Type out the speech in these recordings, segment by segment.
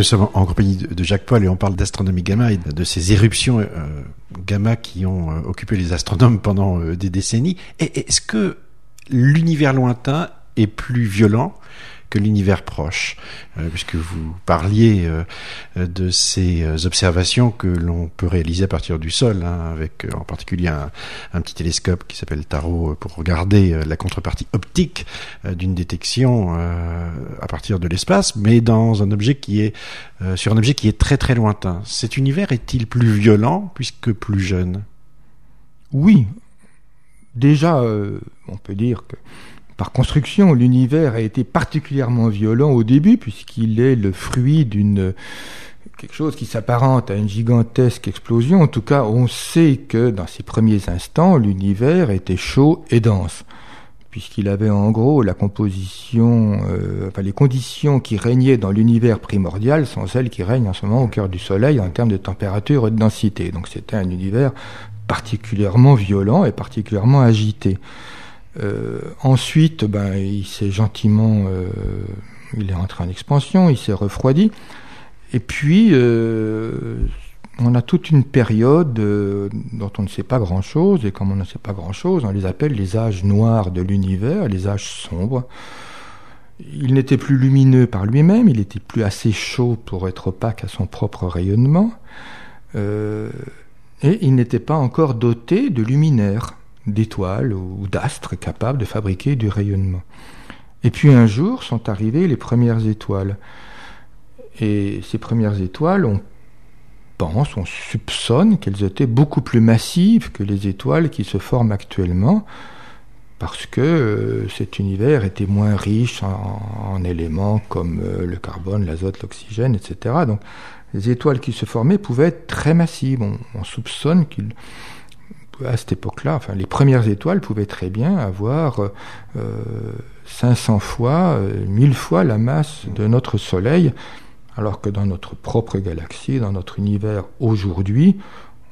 Nous sommes en compagnie de Jacques Paul et on parle d'astronomie gamma et de ces éruptions euh, gamma qui ont euh, occupé les astronomes pendant euh, des décennies. Est-ce que l'univers lointain est plus violent que l'univers proche, euh, puisque vous parliez euh, de ces euh, observations que l'on peut réaliser à partir du sol, hein, avec en particulier un, petit télescope qui s'appelle Tarot pour regarder la contrepartie optique d'une détection à partir de l'espace, mais dans un objet qui est sur un objet qui est très très lointain. Cet univers est-il plus violent puisque plus jeune? Oui, déjà, on peut dire que par construction, l'univers a été particulièrement violent au début, puisqu'il est le fruit d'une quelque chose qui s'apparente à une gigantesque explosion. En tout cas, on sait que dans ses premiers instants, l'univers était chaud et dense, puisqu'il avait en gros la composition, euh, enfin les conditions qui régnaient dans l'univers primordial sont celles qui règnent en ce moment au cœur du Soleil en termes de température et de densité. Donc c'était un univers particulièrement violent et particulièrement agité. Euh, ensuite, ben, il s'est gentiment, euh, il est rentré en expansion, il s'est refroidi. Et puis, euh, on a toute une période dont on ne sait pas grand-chose, et comme on ne sait pas grand-chose, on les appelle les âges noirs de l'univers, les âges sombres. Il n'était plus lumineux par lui-même, il était plus assez chaud pour être opaque à son propre rayonnement, et il n'était pas encore doté de luminaires d'étoiles ou d'astres capables de fabriquer du rayonnement. Et puis un jour sont arrivées les premières étoiles. Et ces premières étoiles, on pense, on soupçonne qu'elles étaient beaucoup plus massives que les étoiles qui se forment actuellement, parce que euh, cet univers était moins riche en, éléments comme euh, le carbone, l'azote, l'oxygène, etc. Donc les étoiles qui se formaient pouvaient être très massives. on soupçonne qu'ils à cette époque-là, les premières étoiles pouvaient très bien avoir euh, 500 fois, 1000 euh, fois la masse de notre Soleil, alors que dans notre propre galaxie, dans notre univers aujourd'hui,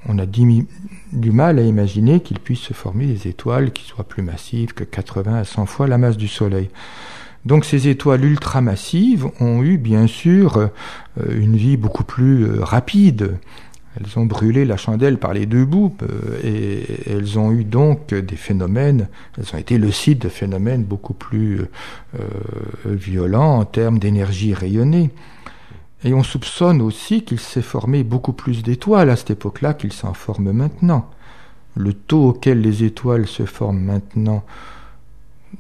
on a du mal à imaginer qu'il puisse se former des étoiles qui soient plus massives que 80 à 100 fois la masse du Soleil. Donc ces étoiles ultramassives ont eu bien sûr euh, une vie beaucoup plus euh, rapide. Elles ont brûlé la chandelle par les deux bouts euh, et elles ont eu donc des phénomènes, elles ont été le site de phénomènes beaucoup plus euh, violents en termes d'énergie rayonnée. Et on soupçonne aussi qu'il s'est formé beaucoup plus d'étoiles à cette époque-là qu'il s'en forme maintenant. Le taux auquel les étoiles se forment maintenant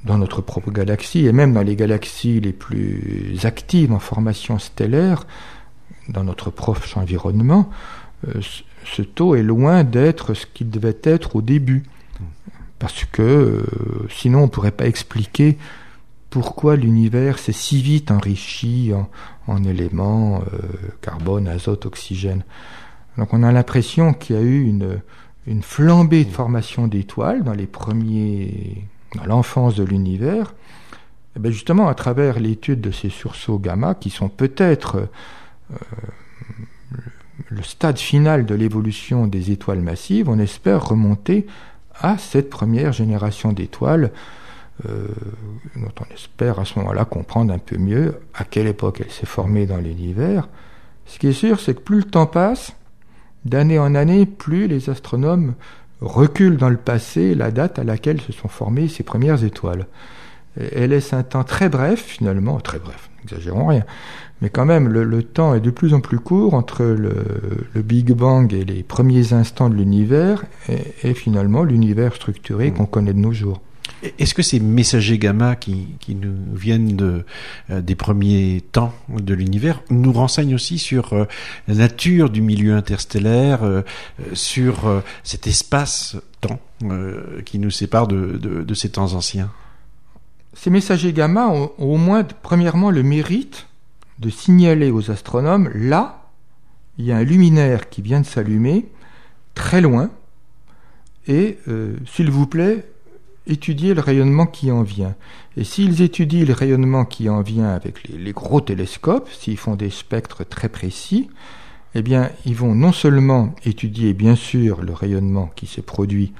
dans notre propre galaxie et même dans les galaxies les plus actives en formation stellaire, dans notre proche environnement, euh, ce taux est loin d'être ce qu'il devait être au début. Parce que euh, sinon on ne pourrait pas expliquer pourquoi l'univers s'est si vite enrichi en, éléments euh, carbone, azote, oxygène. Donc on a l'impression qu'il y a eu une, une flambée de formation d'étoiles dans les premiers, dans l'enfance de l'univers. Et eh bien justement à travers l'étude de ces sursauts gamma qui sont peut-être le stade final de l'évolution des étoiles massives, on espère remonter à cette première génération d'étoiles, euh, dont on espère à ce moment-là comprendre un peu mieux à quelle époque elle s'est formée dans l'univers. Ce qui est sûr, c'est que plus le temps passe, d'année en année, plus les astronomes reculent dans le passé la date à laquelle se sont formées ces premières étoiles. Elle laisse un temps très bref, finalement, très bref, n'exagérons rien, mais quand même, le, temps est de plus en plus court entre le, Big Bang et les premiers instants de l'univers et, finalement l'univers structuré qu'on connaît de nos jours. Est-ce que ces messagers gamma qui, nous viennent de, euh, des premiers temps de l'univers nous renseignent aussi sur euh, la nature du milieu interstellaire, euh, sur cet espace-temps qui nous sépare de, ces temps anciens? Ces messagers gamma ont au moins, premièrement, le mérite de signaler aux astronomes, là, il y a un luminaire qui vient de s'allumer, très loin, et euh, s'il vous plaît, étudiez le rayonnement qui en vient. Et s'ils étudient le rayonnement qui en vient avec les, gros télescopes, s'ils font des spectres très précis, eh bien, ils vont non seulement étudier, bien sûr, le rayonnement qui s'est produit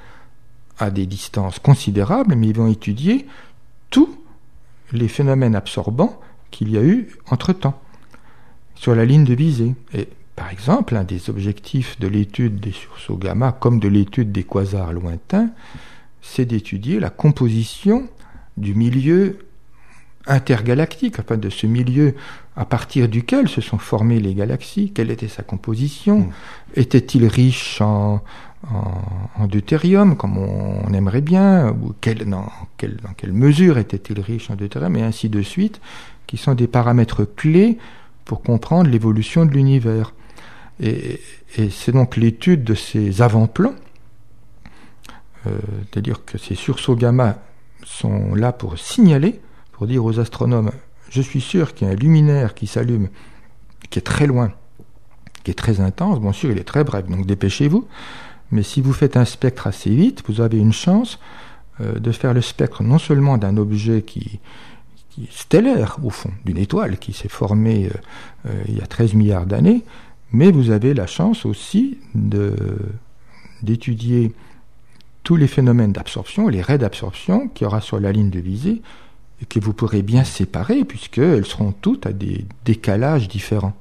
à des distances considérables, mais ils vont étudier tous les phénomènes absorbants qu'il y a eu entre-temps. sur la ligne de visée. Et par exemple, un des objectifs de l'étude des sursauts gamma, comme de l'étude des quasars lointains, c'est d'étudier la composition du milieu intergalactique, enfin de ce milieu à partir duquel se sont formées les galaxies, quelle était sa composition, hmm. était-il riche en, en, deutérium, comme on, aimerait bien, ou dans quelle mesure était-il riche en deutérium, et ainsi de suite, qui sont des paramètres clés pour comprendre l'évolution de l'univers. Et, c'est donc l'étude de ces avant-plans, euh, c'est-à-dire que ces sursauts gamma sont là pour signaler, pour dire aux astronomes, je suis sûr qu'il y a un luminaire qui s'allume, qui est très loin, qui est très intense, bien sûr il est très bref, donc dépêchez-vous, mais si vous faites un spectre assez vite, vous avez une chance euh, de faire le spectre non seulement d'un objet qui, est stellaire, au fond, d'une étoile qui s'est formée euh, euh, il y a 13 milliards d'années, mais vous avez la chance aussi d'étudier tous les phénomènes d'absorption, les raies d'absorption qu'il y aura sur la ligne de visée, et que vous pourrez bien séparer, puisqu'elles seront toutes à des décalages différents.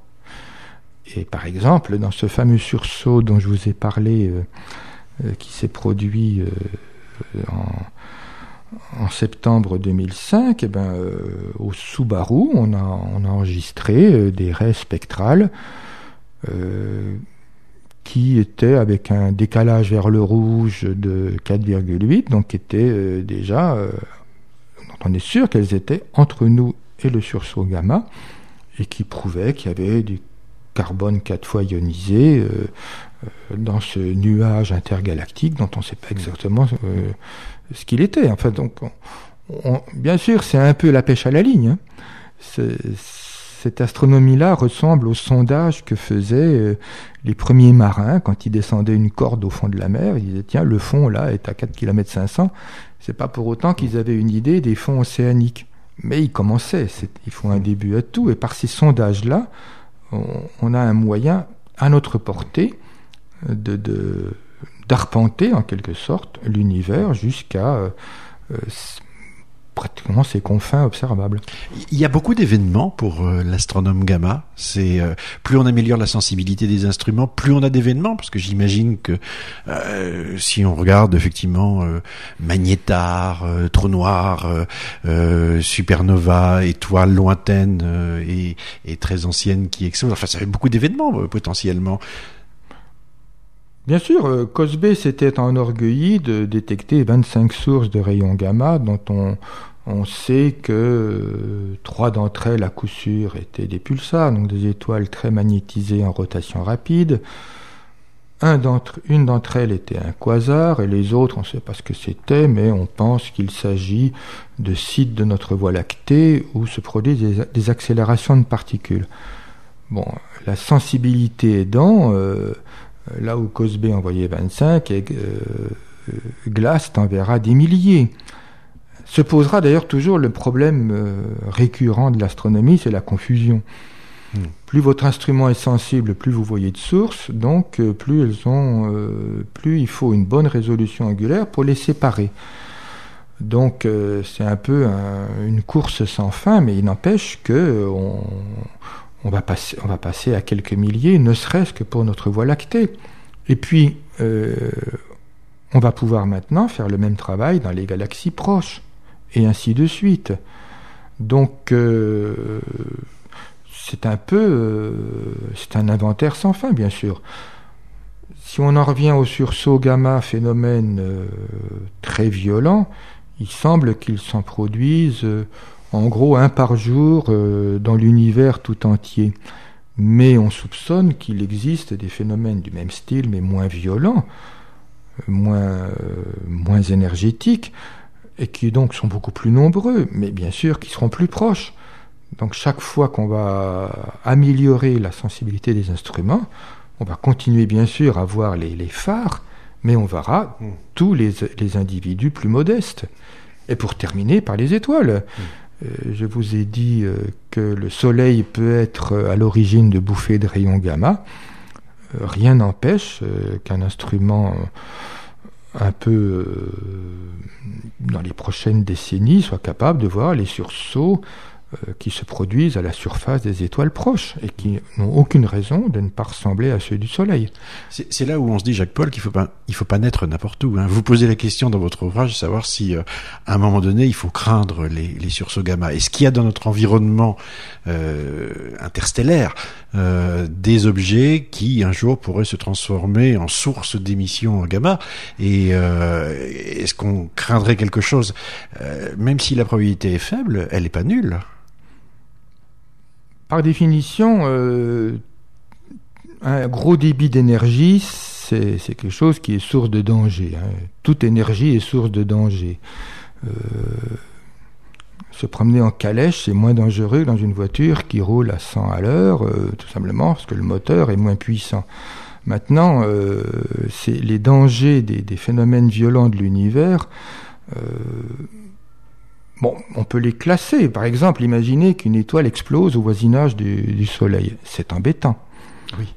Et par exemple, dans ce fameux sursaut dont je vous ai parlé, euh, euh, qui s'est produit euh, en, septembre 2005, eh ben, au Subaru, on a, on a enregistré des raies spectrales qui étaient avec un décalage vers le rouge de 4,8, donc qui étaient déjà, on est sûr qu'elles étaient entre nous et le sursaut gamma, et qui prouvaient qu'il y avait du carbone quatre fois ionisé euh, euh, dans ce nuage intergalactique dont on ne sait pas exactement euh, ce qu'il était. Enfin, donc, bien sûr, c'est un peu la pêche à la ligne. Hein. Cette astronomie-là ressemble au sondage que faisaient les premiers marins quand ils descendaient une corde au fond de la mer. Ils disaient tiens, le fond là est à 4 km 500. C'est pas pour autant qu'ils avaient une idée des fonds océaniques. Mais ils commençaient, ils font un début à tout. Et par ces sondages-là, on, a un moyen à notre portée de, d'arpenter en quelque sorte l'univers jusqu'à euh, pratiquement ses confins observables. Il y a beaucoup d'événements pour euh, l'astronome gamma. C'est euh, plus on améliore la sensibilité des instruments, plus on a d'événements, parce que j'imagine que euh, si on regarde effectivement magnétar, trou noir, supernova, étoile lointaine et, et, très ancienne qui explose, enfin ça fait beaucoup d'événements potentiellement. Bien sûr, Cosby s'était enorgueilli de détecter 25 sources de rayons gamma dont on, sait que euh, trois d'entre elles, à coup sûr, étaient des pulsars, donc des étoiles très magnétisées en rotation rapide. Un une d'entre elles était un quasar, et les autres, on ne sait pas ce que c'était, mais on pense qu'il s'agit de sites de notre Voie lactée où se produisent des, accélérations de particules. Bon, la sensibilité aidant, euh, là où Cosby envoyait 25, et, euh, Glast enverra des milliers. Se posera d'ailleurs toujours le problème euh, récurrent de l'astronomie, c'est la confusion. Hmm. Plus votre instrument est sensible, plus vous voyez de sources, donc euh, plus elles ont, euh, plus il faut une bonne résolution angulaire pour les séparer. Donc c'est un peu une course sans fin, mais il n'empêche que on, on va passer à quelques milliers, ne serait-ce que pour notre Voie lactée. Et puis on va pouvoir maintenant faire le même travail dans les galaxies proches et ainsi de suite. Donc euh, c'est un peu, euh, c'est un inventaire sans fin, bien sûr. Si on en revient au sursaut gamma, phénomène euh, très violent, il semble qu'il s'en produise en gros un par jour dans l'univers tout entier. Mais on soupçonne qu'il existe des phénomènes du même style, mais moins violents, moins, moins énergétiques, et qui donc sont beaucoup plus nombreux, mais bien sûr qui seront plus proches. Donc chaque fois qu'on va améliorer la sensibilité des instruments, on va continuer bien sûr à voir les, phares, mais on verra hmm. tous les, individus plus modestes. Et pour terminer, par les étoiles. Hmm. Euh, je vous ai dit euh, que le Soleil peut être à l'origine de bouffées de rayons gamma. Euh, rien n'empêche qu'un instrument un peu euh, dans les prochaines décennies soit capable de voir les sursauts euh, qui se produisent à la surface des étoiles proches et qui n'ont aucune raison de ne pas ressembler à ceux du Soleil. C'est là où on se dit, Jacques Paul, qu'il faut pas, il faut pas naître n'importe où. Hein. Vous posez la question dans votre ouvrage, savoir si, euh, à un moment donné, il faut craindre les, les sursauts gamma. Est-ce qu'il y a dans notre environnement euh, interstellaire euh, des objets qui un jour pourraient se transformer en source d'émissions gamma Et est-ce qu'on craindrait quelque chose? Même si la probabilité est faible, elle n'est pas nulle par définition, euh, un gros débit d'énergie, c'est quelque chose qui est source de danger. Hein. Toute énergie est source de danger. Euh, se promener en calèche, c'est moins dangereux dans une voiture qui roule à 100 à l'heure, euh, tout simplement parce que le moteur est moins puissant. Maintenant, les dangers des, phénomènes violents de l'univers Bon, on peut les classer. Par exemple, imaginez qu'une étoile explose au voisinage du, Soleil. C'est embêtant. Oui.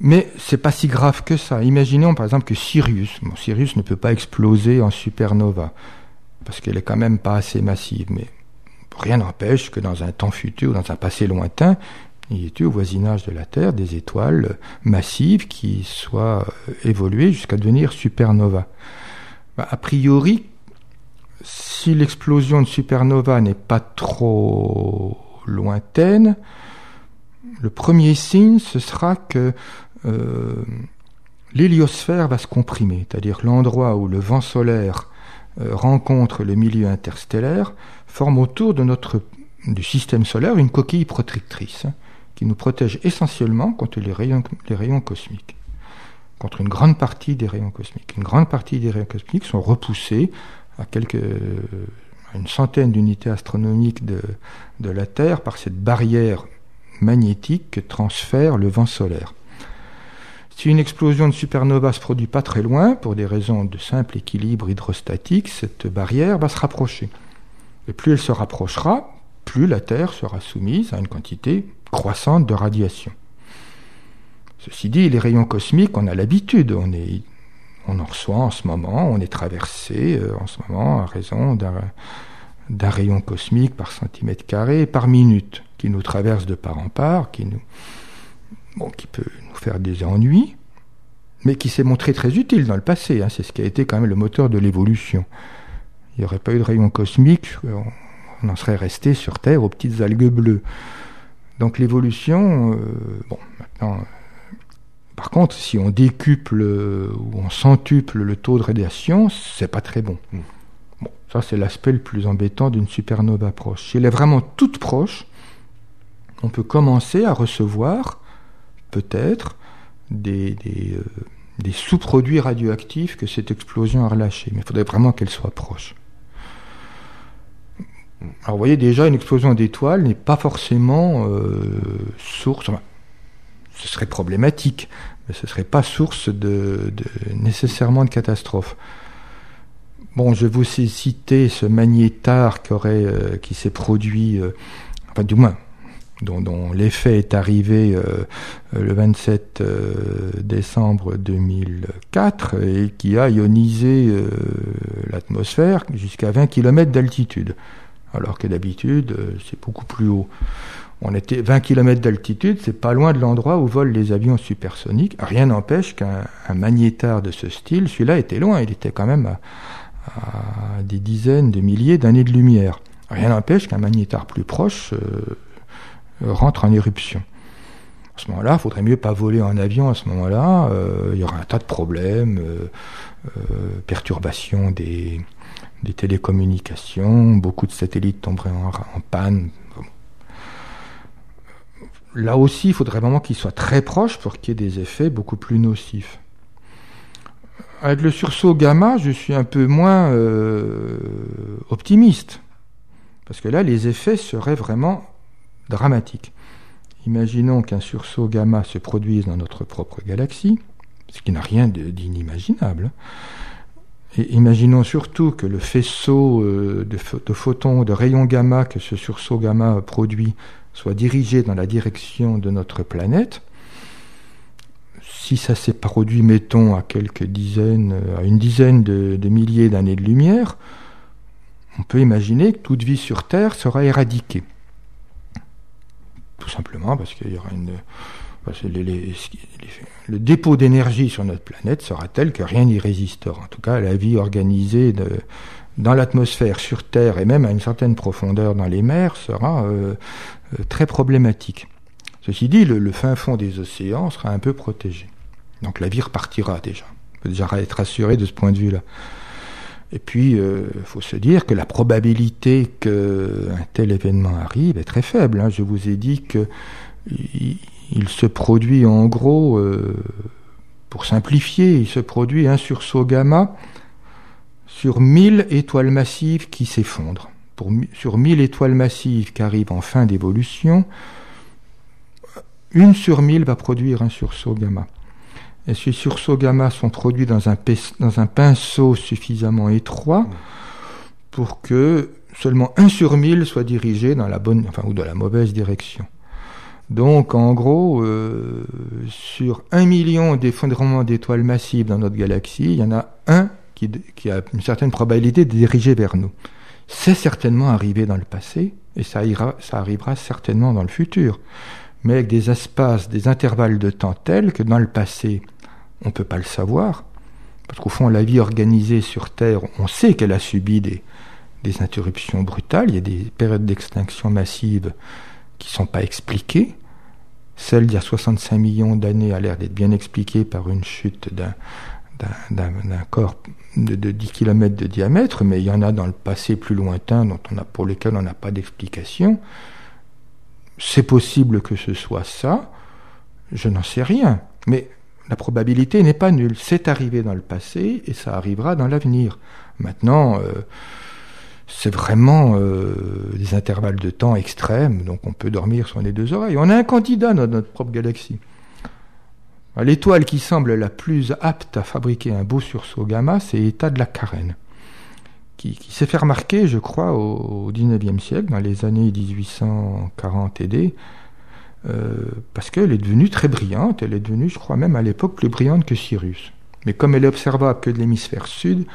Mais c'est pas si grave que ça. Imaginons par exemple que Sirius, bon, Sirius ne peut pas exploser en supernova parce qu'elle est quand même pas assez massive. Mais rien n'empêche que dans un temps futur, dans un passé lointain, il y ait eu au voisinage de la Terre des étoiles massives qui soient euh, évoluées jusqu'à devenir supernova. Bah, a priori, si l'explosion de supernova n'est pas trop lointaine, le premier signe, ce sera que euh, l'héliosphère va se comprimer, c'est-à-dire l'endroit où le vent solaire euh, rencontre le milieu interstellaire, forme autour de notre, du système solaire une coquille protectrice hein, qui nous protège essentiellement contre les rayons, les rayons cosmiques, contre une grande partie des rayons cosmiques. Une grande partie des rayons cosmiques sont repoussés à une centaine d'unités astronomiques de, de la Terre par cette barrière magnétique que transfère le vent solaire. Si une explosion de supernova se produit pas très loin, pour des raisons de simple équilibre hydrostatique, cette barrière va se rapprocher. Et plus elle se rapprochera, plus la Terre sera soumise à une quantité croissante de radiation. Ceci dit, les rayons cosmiques, on a l'habitude, on est on en reçoit en ce moment, on est traversé euh, en ce moment à raison d'un rayon cosmique par centimètre carré par minute qui nous traverse de part en part, qui nous bon, qui peut nous faire des ennuis, mais qui s'est montré très utile dans le passé. Hein. C'est ce qui a été quand même le moteur de l'évolution. Il n'y aurait pas eu de rayon cosmique, on en serait resté sur Terre aux petites algues bleues. Donc l'évolution, euh, bon, maintenant par contre, si on décuple ou on centuple le taux de radiation, c'est pas très bon. Hmm. Bon, ça c'est l'aspect le plus embêtant d'une supernova proche. Si elle est vraiment toute proche, on peut commencer à recevoir peut-être des, euh, des, sous-produits radioactifs que cette explosion a relâchés. Mais il faudrait vraiment qu'elle soit proche. Alors vous voyez déjà, une explosion d'étoiles n'est pas forcément euh, source ce serait problématique, mais ce ne serait pas source de, nécessairement de catastrophe. Bon, je vous ai cité ce magnétar qui, aurait, euh, qui s'est produit, euh, enfin du moins, dont, l'effet est arrivé euh, le 27 décembre 2004 et qui a ionisé l'atmosphère jusqu'à 20 km d'altitude, alors que d'habitude c'est beaucoup plus haut. On était 20 km d'altitude, c'est pas loin de l'endroit où volent les avions supersoniques. Rien n'empêche qu'un magnétar de ce style, celui-là était loin, il était quand même à, des dizaines de milliers d'années de lumière. Rien n'empêche qu'un magnétar plus proche euh, rentre en éruption. À ce moment-là, il faudrait mieux pas voler en avion à ce moment-là. Euh, il y aura un tas de problèmes, euh, perturbations des, télécommunications, beaucoup de satellites tomberaient en panne, là aussi, il faudrait vraiment qu'il soit très proche pour qu'il y ait des effets beaucoup plus nocifs. Avec le sursaut gamma, je suis un peu moins euh, optimiste, parce que là, les effets seraient vraiment dramatiques. Imaginons qu'un sursaut gamma se produise dans notre propre galaxie, ce qui n'a rien d'inimaginable. Et imaginons surtout que le faisceau euh, de photons, de rayons gamma que ce sursaut gamma produit soit dirigé dans la direction de notre planète, si ça s'est produit, mettons, à quelques dizaines, à une dizaine de, milliers d'années de lumière, on peut imaginer que toute vie sur Terre sera éradiquée. simplement parce qu'il y aura une le dépôt d'énergie sur notre planète sera tel que rien n'y résistera. En tout cas, la vie organisée de, dans l'atmosphère, sur Terre et même à une certaine profondeur dans les mers sera euh, euh, très problématique. Ceci dit, le, fin fond des océans sera un peu protégé. Donc la vie repartira déjà. On peut déjà être rassuré de ce point de vue-là. Et puis, il euh, faut se dire que la probabilité qu'un tel événement arrive est très faible. Hein. Je vous ai dit que il se produit en gros, euh, pour simplifier, il se produit un sursaut gamma sur 1000 étoiles massives qui s'effondrent. sur 1000 étoiles massives qui arrivent en fin d'évolution, une sur 1000 va produire un sursaut gamma. Et ces sursauts gamma sont produits dans un, dans un pinceau suffisamment étroit pour que seulement un sur 1000 soit dirigé dans la bonne, enfin, ou dans la mauvaise direction. Donc en gros, euh, sur un million d'effondrements d'étoiles massives dans notre galaxie, il y en a un qui, a une certaine probabilité de diriger vers nous. C'est certainement arrivé dans le passé et ça, arrivera certainement dans le futur, mais avec des espaces, des intervalles de temps tels que dans le passé, on ne peut pas le savoir, parce qu'au fond, la vie organisée sur Terre, on sait qu'elle a subi des, des interruptions brutales, il y a des périodes d'extinction massive qui ne sont pas expliquées, celle d'il y a 65 millions d'années a l'air d'être bien expliquée par une chute d'un, corps de, 10 km de diamètre, mais il y en a dans le passé plus lointain dont on a, pour lesquels on n'a pas d'explication. C'est possible que ce soit ça, je n'en sais rien, mais la probabilité n'est pas nulle. C'est arrivé dans le passé et ça arrivera dans l'avenir. Maintenant, euh, c'est vraiment euh, des intervalles de temps extrêmes, donc on peut dormir sur les deux oreilles. On a un candidat dans notre propre galaxie. L'étoile qui semble la plus apte à fabriquer un beau sursaut gamma, c'est État de la Carène, qui, s'est fait remarquer, je crois, au, XIXe siècle, dans les années 1840 et des, euh, parce qu'elle est devenue très brillante, elle est devenue, je crois même à l'époque, plus brillante que Sirius. Mais comme elle est observable que de l'hémisphère sud,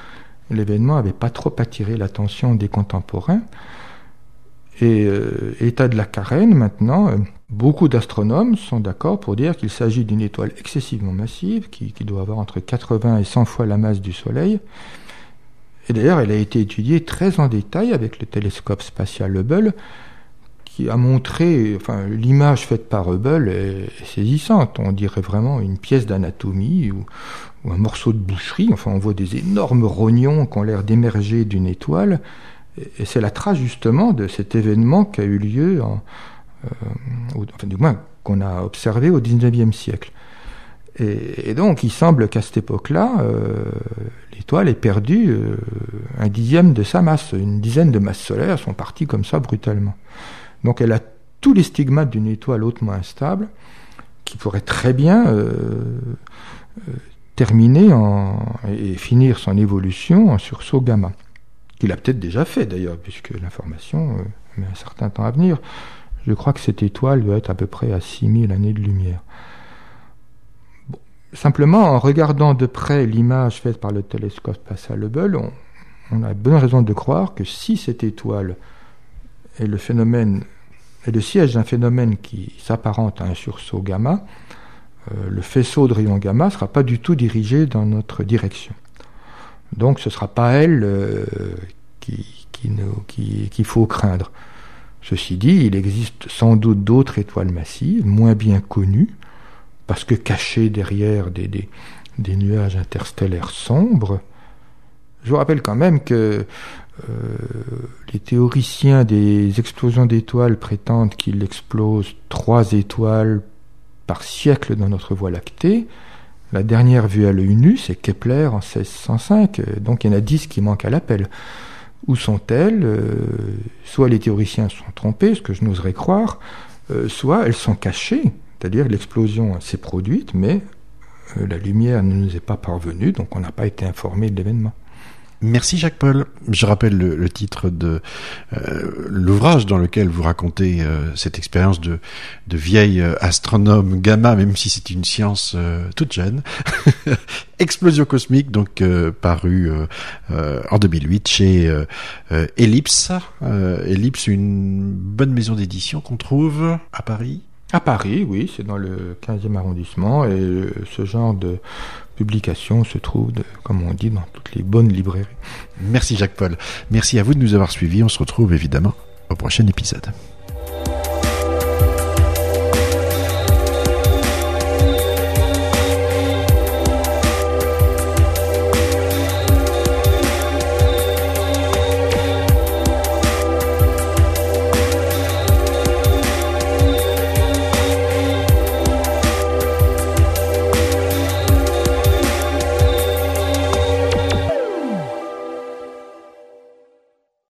l'événement n'avait pas trop attiré l'attention des contemporains. Et euh, état de la carène, maintenant, euh, beaucoup d'astronomes sont d'accord pour dire qu'il s'agit d'une étoile excessivement massive, qui, doit avoir entre 80 et 100 fois la masse du Soleil. Et d'ailleurs, elle a été étudiée très en détail avec le télescope spatial Hubble, qui a montré, enfin, l'image faite par Hubble est, saisissante. On dirait vraiment une pièce d'anatomie ou, un morceau de boucherie. Enfin, on voit des énormes rognons qui ont l'air d'émerger d'une étoile. Et, c'est la trace justement de cet événement qui a eu lieu, en, euh, enfin, du moins qu'on a observé au 19e siècle. Et, donc, il semble qu'à cette époque-là, euh, l'étoile ait perdu euh, un dixième de sa masse. Une dizaine de masses solaires sont parties comme ça brutalement. Donc elle a tous les stigmates d'une étoile hautement instable qui pourrait très bien euh, terminer et finir son évolution en sursaut gamma. Qu'il a peut-être déjà fait d'ailleurs, puisque l'information euh, met un certain temps à venir. Je crois que cette étoile doit être à peu près à 6000 années de lumière. Simplement, en regardant de près l'image faite par le télescope spatial Hubble, on, a bonne raison de croire que si cette étoile est le phénomène est le siège d'un phénomène qui s'apparente à un sursaut gamma, euh, le faisceau de rayons gamma ne sera pas du tout dirigé dans notre direction. Donc ce ne sera pas elle euh, qu'il qui, faut craindre. Ceci dit, il existe sans doute d'autres étoiles massives, moins bien connues, parce que cachées derrière des, des nuages interstellaires sombres. Je vous rappelle quand même que euh, les théoriciens des explosions d'étoiles prétendent qu'il explose trois étoiles par siècle dans notre Voie lactée. La dernière vue à l'œil nu, c'est Kepler en 1605, donc il y en a dix qui manquent à l'appel. Où sont-elles euh, Soit les théoriciens sont trompés, ce que je n'oserais croire, euh, soit elles sont cachées, c'est-à-dire l'explosion s'est produite, mais la lumière ne nous est pas parvenue, donc on n'a pas été informé de l'événement. Merci Jacques-Paul. Je rappelle le, titre de euh, l'ouvrage dans lequel vous racontez euh, cette expérience de, de vieille euh, astronome gamma, même si c'est une science toute jeune. Explosion cosmique, donc paru en 2008 chez Ellipse. Ellipse, une bonne maison d'édition qu'on trouve à Paris. À Paris, oui, c'est dans le 15e arrondissement et ce genre de publication se trouve, comme on dit, dans toutes les bonnes librairies. Merci Jacques-Paul. Merci à vous de nous avoir suivis. On se retrouve évidemment au prochain épisode.